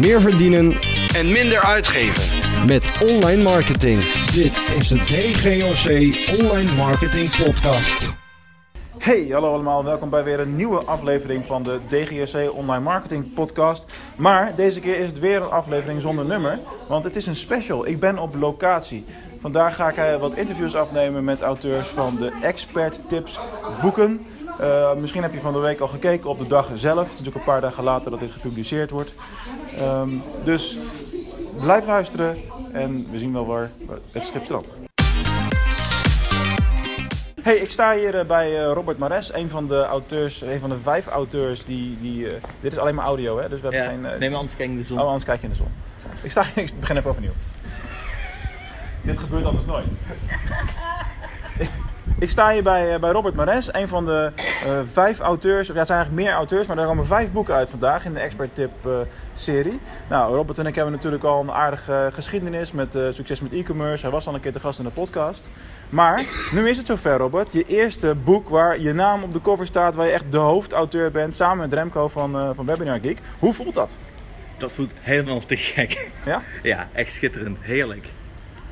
meer verdienen en minder uitgeven. met online marketing. Dit is de DGOC Online Marketing Podcast. Hey, hallo allemaal. Welkom bij weer een nieuwe aflevering van de DGSC Online Marketing Podcast. Maar deze keer is het weer een aflevering zonder nummer, want het is een special. Ik ben op locatie. Vandaag ga ik eh, wat interviews afnemen met auteurs van de Expert Tips boeken. Eh, misschien heb je van de week al gekeken op de dag zelf. Het is ook een paar dagen later dat dit gepubliceerd wordt. Ehm, dus blijf luisteren en we zien wel waar het schip strandt. Hey, ik sta hier eh, bij eh, Robert Mares, een van de auteurs, een van de vijf auteurs die. die eh, dit is alleen maar audio, hè? Dus we hebben Ja, geen. eh, nee, maar anders kijk ik de zon. Oh, anders kijk je in de zon. Ik, sta, ik begin even overnieuw. Dit gebeurt anders nooit. ik sta hier bij, eh, bij Robert Mares, een van de eh, vijf auteurs, ja, het zijn eigenlijk meer auteurs, maar er komen vijf boeken uit vandaag in de Expert Tip serie. Nou, Robert en ik hebben natuurlijk al een aardige geschiedenis met eh, succes met e-commerce. Hij was al een keer te gast in de podcast. Maar nu is het zover, Robert. Je eerste boek waar je naam op de cover staat, waar je echt de hoofdauteur bent, samen met Remco van, van Webinar Geek. Hoe voelt dat? Dat voelt helemaal te gek. Ja? Ja, echt schitterend. Heerlijk.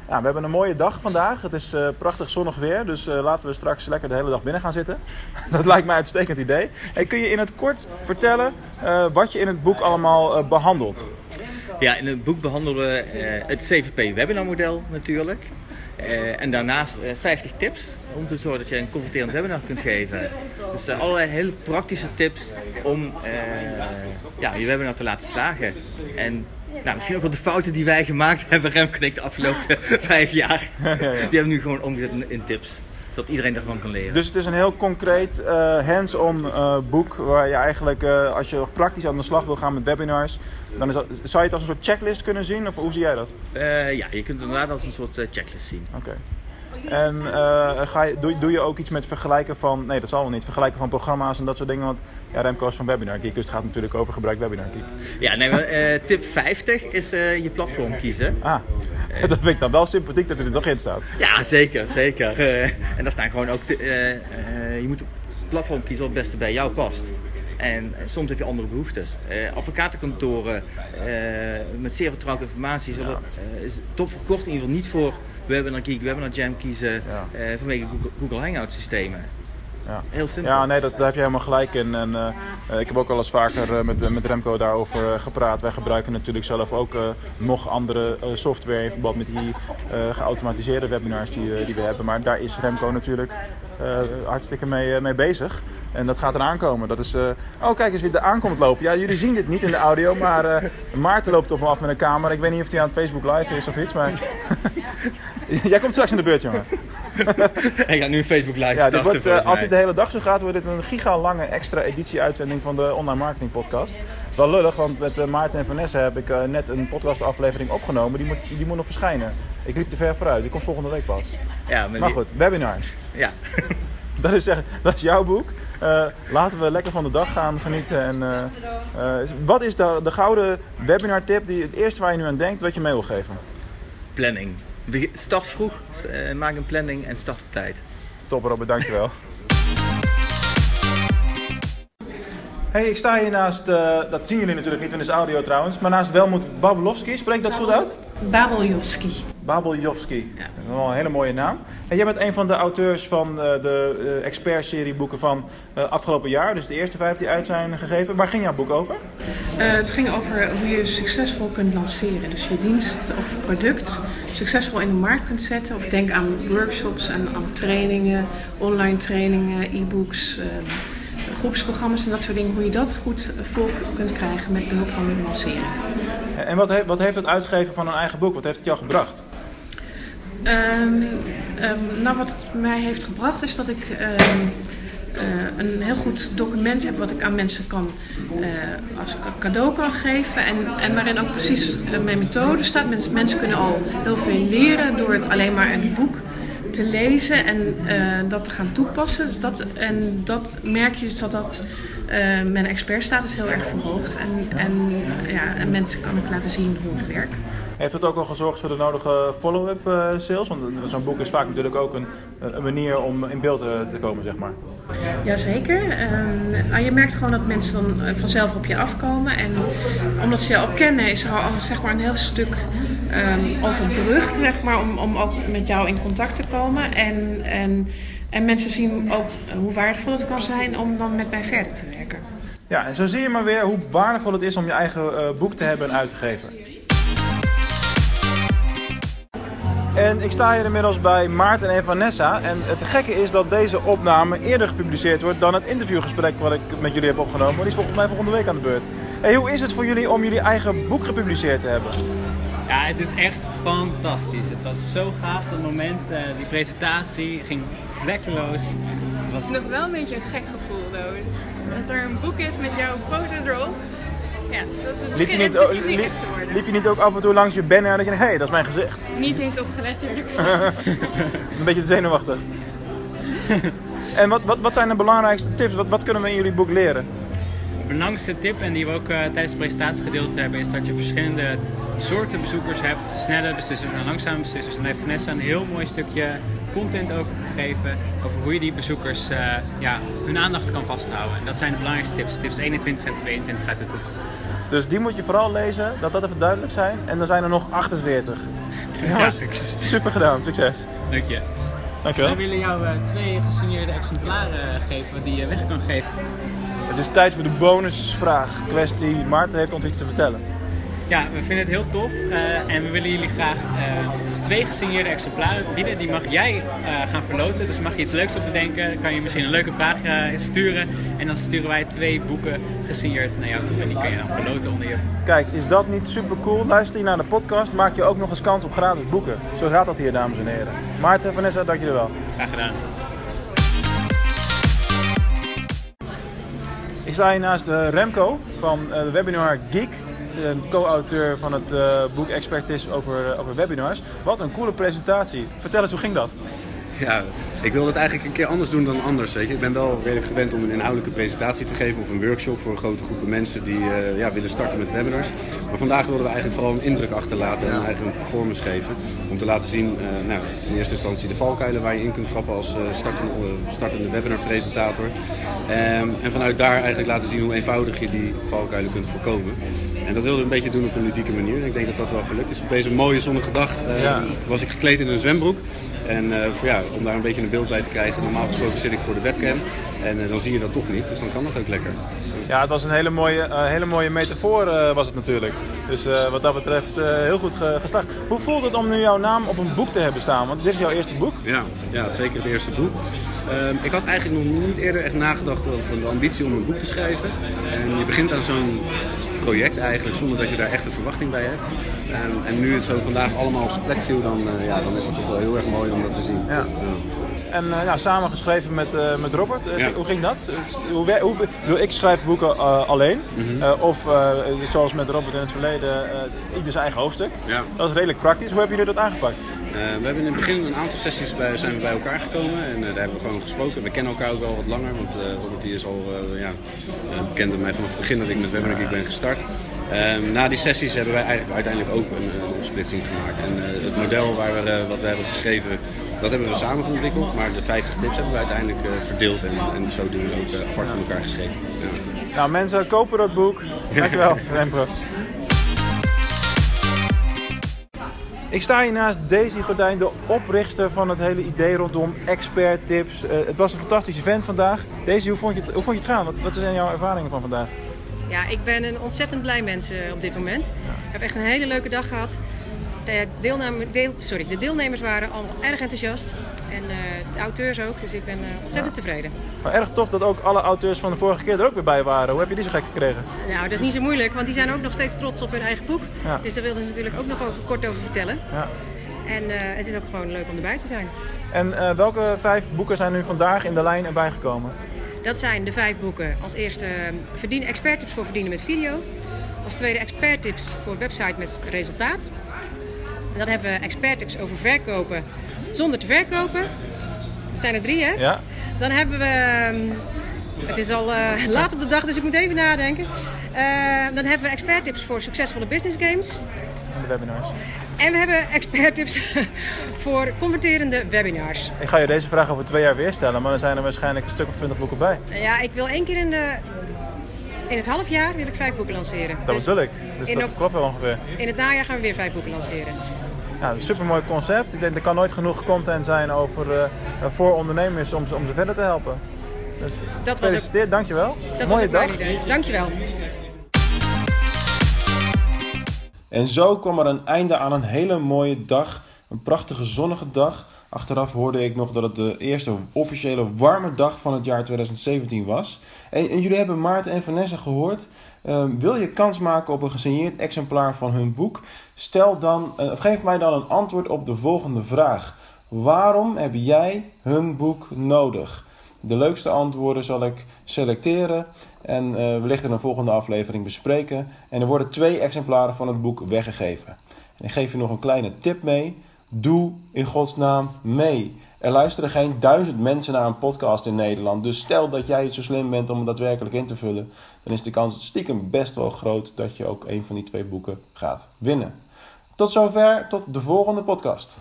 Ja, we hebben een mooie dag vandaag. Het is eh, prachtig zonnig weer, dus eh, laten we straks lekker de hele dag binnen gaan zitten. Dat lijkt mij een uitstekend idee. Kun je in het kort vertellen eh, wat je in het boek allemaal eh, behandelt? Ja, in het boek behandelen we het CVP webinarmodel natuurlijk. Eh, en daarnaast eh, 50 tips om te zorgen dat je een converterend webinar kunt geven. Dus eh, allerlei hele praktische tips om eh, ja, je webinar te laten slagen. En nou, misschien ook wel de fouten die wij gemaakt hebben, Remco en ik, de afgelopen vijf jaar. Ja, ja, ja. Die hebben we nu gewoon omgezet in tips. Zodat iedereen daarvan kan leren. Dus het is een heel concreet, eh, hands-on eh, boek waar je eigenlijk, eh, als je praktisch aan de slag wil gaan met webinars, dan is dat, zou je het als een soort checklist kunnen zien of hoe zie jij dat? Ja, je kunt het inderdaad als een soort checklist zien. Oké. En ga je, doe, doe je ook iets met vergelijken van, nee dat zal wel niet, vergelijken van programma's en dat soort dingen, want ja, Remco is van Webinar Geek, dus het gaat natuurlijk over gebruik Webinar Geek. Ja, nee, maar, tip 50 is je platform kiezen. Ah, dat vind ik dan wel sympathiek dat er er nog in staat. Ja, zeker, zeker. Eh, en daar staan gewoon ook, eh, eh, je moet een platform kiezen wat het beste bij jou past. En soms heb je andere behoeftes. Eh, advocatenkantoren met zeer vertrouwde informatie zullen is top in ieder geval niet voor Webinar Geek, Webinar Jam kiezen Ja. vanwege Google, Google Hangout systemen. Ja. Heel simpel. Ja, nee, dat, daar heb je helemaal gelijk in. En, eh, eh, ik heb ook al eens vaker eh, met, met Remco daarover gepraat. Wij gebruiken natuurlijk zelf ook nog andere software in verband met die geautomatiseerde webinars die, die we hebben. Maar daar is Remco natuurlijk hartstikke mee, mee bezig. En dat gaat eraan komen. Dat is, Oh, kijk eens wie er aankomt lopen. Ja, jullie zien dit niet in de audio, maar Maarten loopt op me af met een camera. Ik weet niet of hij aan het Facebook Live is of iets, maar... Jij komt straks in de beurt, jongen. Ik ga nu een Facebook live Ja, starten wordt, eh, als dit de hele dag zo gaat, wordt dit een giga lange extra editie-uitzending van de Online Marketing Podcast. Wel lullig, want met eh, Maarten en Vanessa heb ik eh, net een podcastaflevering opgenomen. Die moet, die moet nog verschijnen. Ik liep te ver vooruit, die komt volgende week pas. Ja, maar Maar die- goed, webinars. Ja. Dat is, echt, dat is jouw boek. Laten we lekker van de dag gaan genieten. En, wat is de, de gouden webinar tip, die, het eerste waar je nu aan denkt, wat je mee wil geven? planning. Start vroeg, eh, maak een planning en start op tijd. Top Robert, dankjewel. Hey, ik sta hier naast, eh, dat zien jullie natuurlijk niet, want het is audio trouwens, maar naast Welmoed Babelovski. Spreek ik dat goed uit? Babeljowski. Babeljovski. Ja. Dat is wel een hele mooie naam. En jij bent een van de auteurs van eh, de eh, expert-serie boeken van eh, afgelopen jaar. Dus de eerste vijf die uit zijn gegeven. Waar ging jouw boek over? Het ging over hoe je succesvol kunt lanceren. Dus je dienst of product succesvol in de markt kunt zetten. Of denk aan workshops en aan trainingen, online trainingen, e-books, groepsprogramma's en dat soort dingen. Hoe je dat goed vol kunt krijgen met behulp van lanceren. En wat, he- wat heeft het uitgeven van een eigen boek, wat heeft het jou gebracht? Ehm, ehm, nou, wat het mij heeft gebracht is dat ik ehm, eh, een heel goed document heb wat ik aan mensen kan eh, als ca- cadeau kan geven. En, en waarin ook precies eh, mijn methode staat. Mensen, mensen kunnen al heel veel leren door het alleen maar een boek te lezen en eh, dat te gaan toepassen. Dus dat, en dat merk je dus dat dat eh, mijn expertstatus heel erg verhoogt. En, en, ja, en mensen kan ik laten zien hoe ik werk. Heeft het ook al gezorgd voor de nodige follow-up eh, sales? Want zo'n boek is vaak natuurlijk ook een, een manier om in beeld eh, te komen, zeg maar. Jazeker. Ehm, nou, je merkt gewoon dat mensen dan eh, vanzelf op je afkomen. En omdat ze je al kennen, is er al zeg maar, een heel stuk ehm, overbrugd zeg maar, om, om ook met jou in contact te komen. En, en, en mensen zien ook hoe waardevol het kan zijn om dan met mij verder te werken. Ja, en zo zie je maar weer hoe waardevol het is om je eigen eh, boek te hebben en uit te geven. En ik sta hier inmiddels bij Maarten en Vanessa. En het gekke is dat deze opname eerder gepubliceerd wordt dan het interviewgesprek wat ik met jullie heb opgenomen. Die is volgens mij volgende week aan de beurt. Hey, hoe is het voor jullie om jullie eigen boek gepubliceerd te hebben? Ja, het is echt fantastisch. Het was zo gaaf dat moment. eh, die presentatie ging vlekkeloos. Het was... Nog wel een beetje een gek gevoel, though. Dat er een boek is met jouw foto erop. Ja, dat het Liep je, niet, het niet liep, echt te worden. liep je niet ook af en toe langs je banner en dat je denkt, hé, hey, dat is mijn gezicht? Niet eens opgelet, eerlijk gezegd. een beetje zenuwachtig. en wat, wat, wat zijn de belangrijkste tips? Wat, wat kunnen we in jullie boek leren? De belangrijkste tip, en die we ook eh, tijdens de presentatie gedeeld hebben, is dat je verschillende soorten bezoekers hebt. Snelle beslissers en langzame beslissers. En daar heeft Vanessa een heel mooi stukje content over gegeven. Over hoe je die bezoekers eh, ja, hun aandacht kan vasthouden. En dat zijn de belangrijkste tips. Tips 21 en 22 uit het boek. Dus die moet je vooral lezen, dat dat even duidelijk zijn. En dan zijn er nog 48. Jongens, succes. super gedaan, succes. Dank je. Dankjewel. Wij willen jou eh, twee gesigneerde exemplaren geven die je weg kan geven. Het is tijd voor de bonusvraag, kwestie. Maarten heeft ons iets te vertellen. Ja, we vinden het heel tof eh, en we willen jullie graag eh, twee gesigneerde exemplaren bieden. Die mag jij eh, gaan verloten. Dus mag je iets leuks op bedenken, kan je misschien een leuke vraag sturen. En dan sturen wij twee boeken gesigneerd naar jou toe. En die kan je dan verloten onder je. Kijk, is dat niet super cool? Luister je naar de podcast, maak je ook nog eens kans op gratis boeken. Zo gaat dat hier, dames en heren. Maarten en Vanessa, dank jullie wel. Graag gedaan. Ik sta hier naast Remco van de webinar Geek. Co-auteur van het eh, boek Expert Tips over, over webinars. Wat een coole presentatie. Vertel eens, hoe ging dat? Ja, ik wilde het eigenlijk een keer anders doen dan anders. Weet je. Ik ben wel redelijk gewend om een inhoudelijke presentatie te geven of een workshop voor grote groepen mensen die eh, ja, willen starten met webinars. Maar vandaag wilden we eigenlijk vooral een indruk achterlaten en eigenlijk een performance geven. Om te laten zien, eh, nou, in eerste instantie de valkuilen waar je in kunt trappen als eh, startende, startende webinarpresentator. Ehm, en vanuit daar eigenlijk laten zien hoe eenvoudig je die valkuilen kunt voorkomen. En dat wilden we een beetje doen op een ludieke manier. En ik denk dat dat wel gelukt is. Op deze mooie zonnige dag Ja. was ik gekleed in een zwembroek. En eh, ja, om daar een beetje een beeld bij te krijgen, normaal gesproken zit ik voor de webcam. En eh, dan zie je dat toch niet, dus dan kan dat ook lekker. Ja, het was een hele mooie, eh, hele mooie metafoor was het natuurlijk. Dus eh, wat dat betreft eh, heel goed ge- gestart. Hoe voelt het om nu jouw naam op een boek te hebben staan? Want dit is jouw eerste boek. Ja, ja zeker het eerste boek. Ehm, ik had eigenlijk nog niet eerder echt nagedacht over de ambitie om een boek te schrijven. En je begint aan zo'n project eigenlijk zonder dat je daar echt een verwachting bij hebt. Ehm, en nu het zo vandaag allemaal op zijn plek viel, dan, eh, ja, dan is dat toch wel heel erg mooi om dat te zien. Ja. En ja, samen geschreven met, eh, met Robert. Eh, Ja. Hoe ging dat? Hoe, wer- hoe, ik schrijf boeken alleen. Mhm. Of zoals met Robert in het verleden, ieder zijn eigen hoofdstuk. Ja. Dat is redelijk praktisch. Hoe hebben jullie dat aangepakt? We hebben in het begin een aantal sessies bij, zijn we bij elkaar gekomen en daar hebben we gewoon gesproken. We kennen elkaar ook wel wat langer, want Robert die is al ja, bekend bij mij vanaf het begin dat ik met Geek ben gestart. Ehm, na die sessies hebben wij eigenlijk uiteindelijk ook een, een opsplitsing gemaakt. En het model waar we, wat we hebben geschreven, dat hebben we samen ontwikkeld. Maar de 50 tips hebben we uiteindelijk eh, verdeeld en, en zodoende ook eh, apart van elkaar geschreven. Ja. Nou mensen, kopen dat boek. Dankjewel, Remco. Ik sta hier naast Daisy Gordijn, de oprichter van het hele idee rondom expert tips. Eh, het was een fantastisch event vandaag. Daisy, hoe vond je het, hoe vond je het gaan? Wat, wat zijn jouw ervaringen van vandaag? Ja, ik ben een ontzettend blij mens op dit moment. Ik heb echt een hele leuke dag gehad. De, deelname, deel, sorry, de deelnemers waren allemaal erg enthousiast. En eh, de auteurs ook, dus ik ben eh, ontzettend tevreden. Maar erg tof dat ook alle auteurs van de vorige keer er ook weer bij waren. Hoe heb je die zo gek gekregen? Nou, dat is niet zo moeilijk, want die zijn ook nog steeds trots op hun eigen boek. Ja. Dus daar wilden ze natuurlijk ook nog over, kort over vertellen. Ja. En eh, het is ook gewoon leuk om erbij te zijn. En eh, welke vijf boeken zijn nu vandaag in de lijn erbij gekomen? Dat zijn de vijf boeken. Als eerste eh, verdien, expert tips voor verdienen met video. Als tweede expert tips voor website met resultaat. Dan hebben we expert tips over verkopen zonder te verkopen. Dat zijn er drie hè? Ja? Dan hebben we ehm, Het is al eh, laat op de dag, dus ik moet even nadenken. Eh, dan hebben we experttips voor succesvolle business games. En de webinars. En we hebben experttips voor converterende webinars. Ik ga je deze vraag over twee jaar weer stellen, maar dan zijn er waarschijnlijk een stuk of twintig boeken bij. Ja, ik wil één keer in, de, in het half jaar wil ik vijf boeken lanceren. Dat Dus bedoel ik. Dus in dat op- klopt wel ongeveer. In het najaar gaan we weer vijf boeken lanceren. Ja, een supermooi concept. Ik denk er kan nooit genoeg content zijn over, eh, voor ondernemers om ze, om ze verder te helpen. Dus was ook- gefeliciteerd, dankjewel. Dat was Mooie ook dag. idee. Dankjewel. En zo kwam er een einde aan een hele mooie dag. Een prachtige zonnige dag. Achteraf hoorde ik nog dat het de eerste officiële warme dag van het jaar 2017 was. En, jullie hebben Maarten en Vanessa gehoord. Ehm, wil je kans maken op een gesigneerd exemplaar van hun boek? Stel dan, of geef mij dan een antwoord op de volgende vraag. Waarom heb jij hun boek nodig? De leukste antwoorden zal ik selecteren en eh, wellicht in een volgende aflevering bespreken. En er worden twee exemplaren van het boek weggegeven. En ik geef je nog een kleine tip mee. Doe in godsnaam mee. Er luisteren geen duizend mensen naar een podcast in Nederland. Dus stel dat jij zo slim bent om het daadwerkelijk in te vullen. Dan is de kans stiekem best wel groot dat je ook een van die twee boeken gaat winnen. Tot zover, tot de volgende podcast.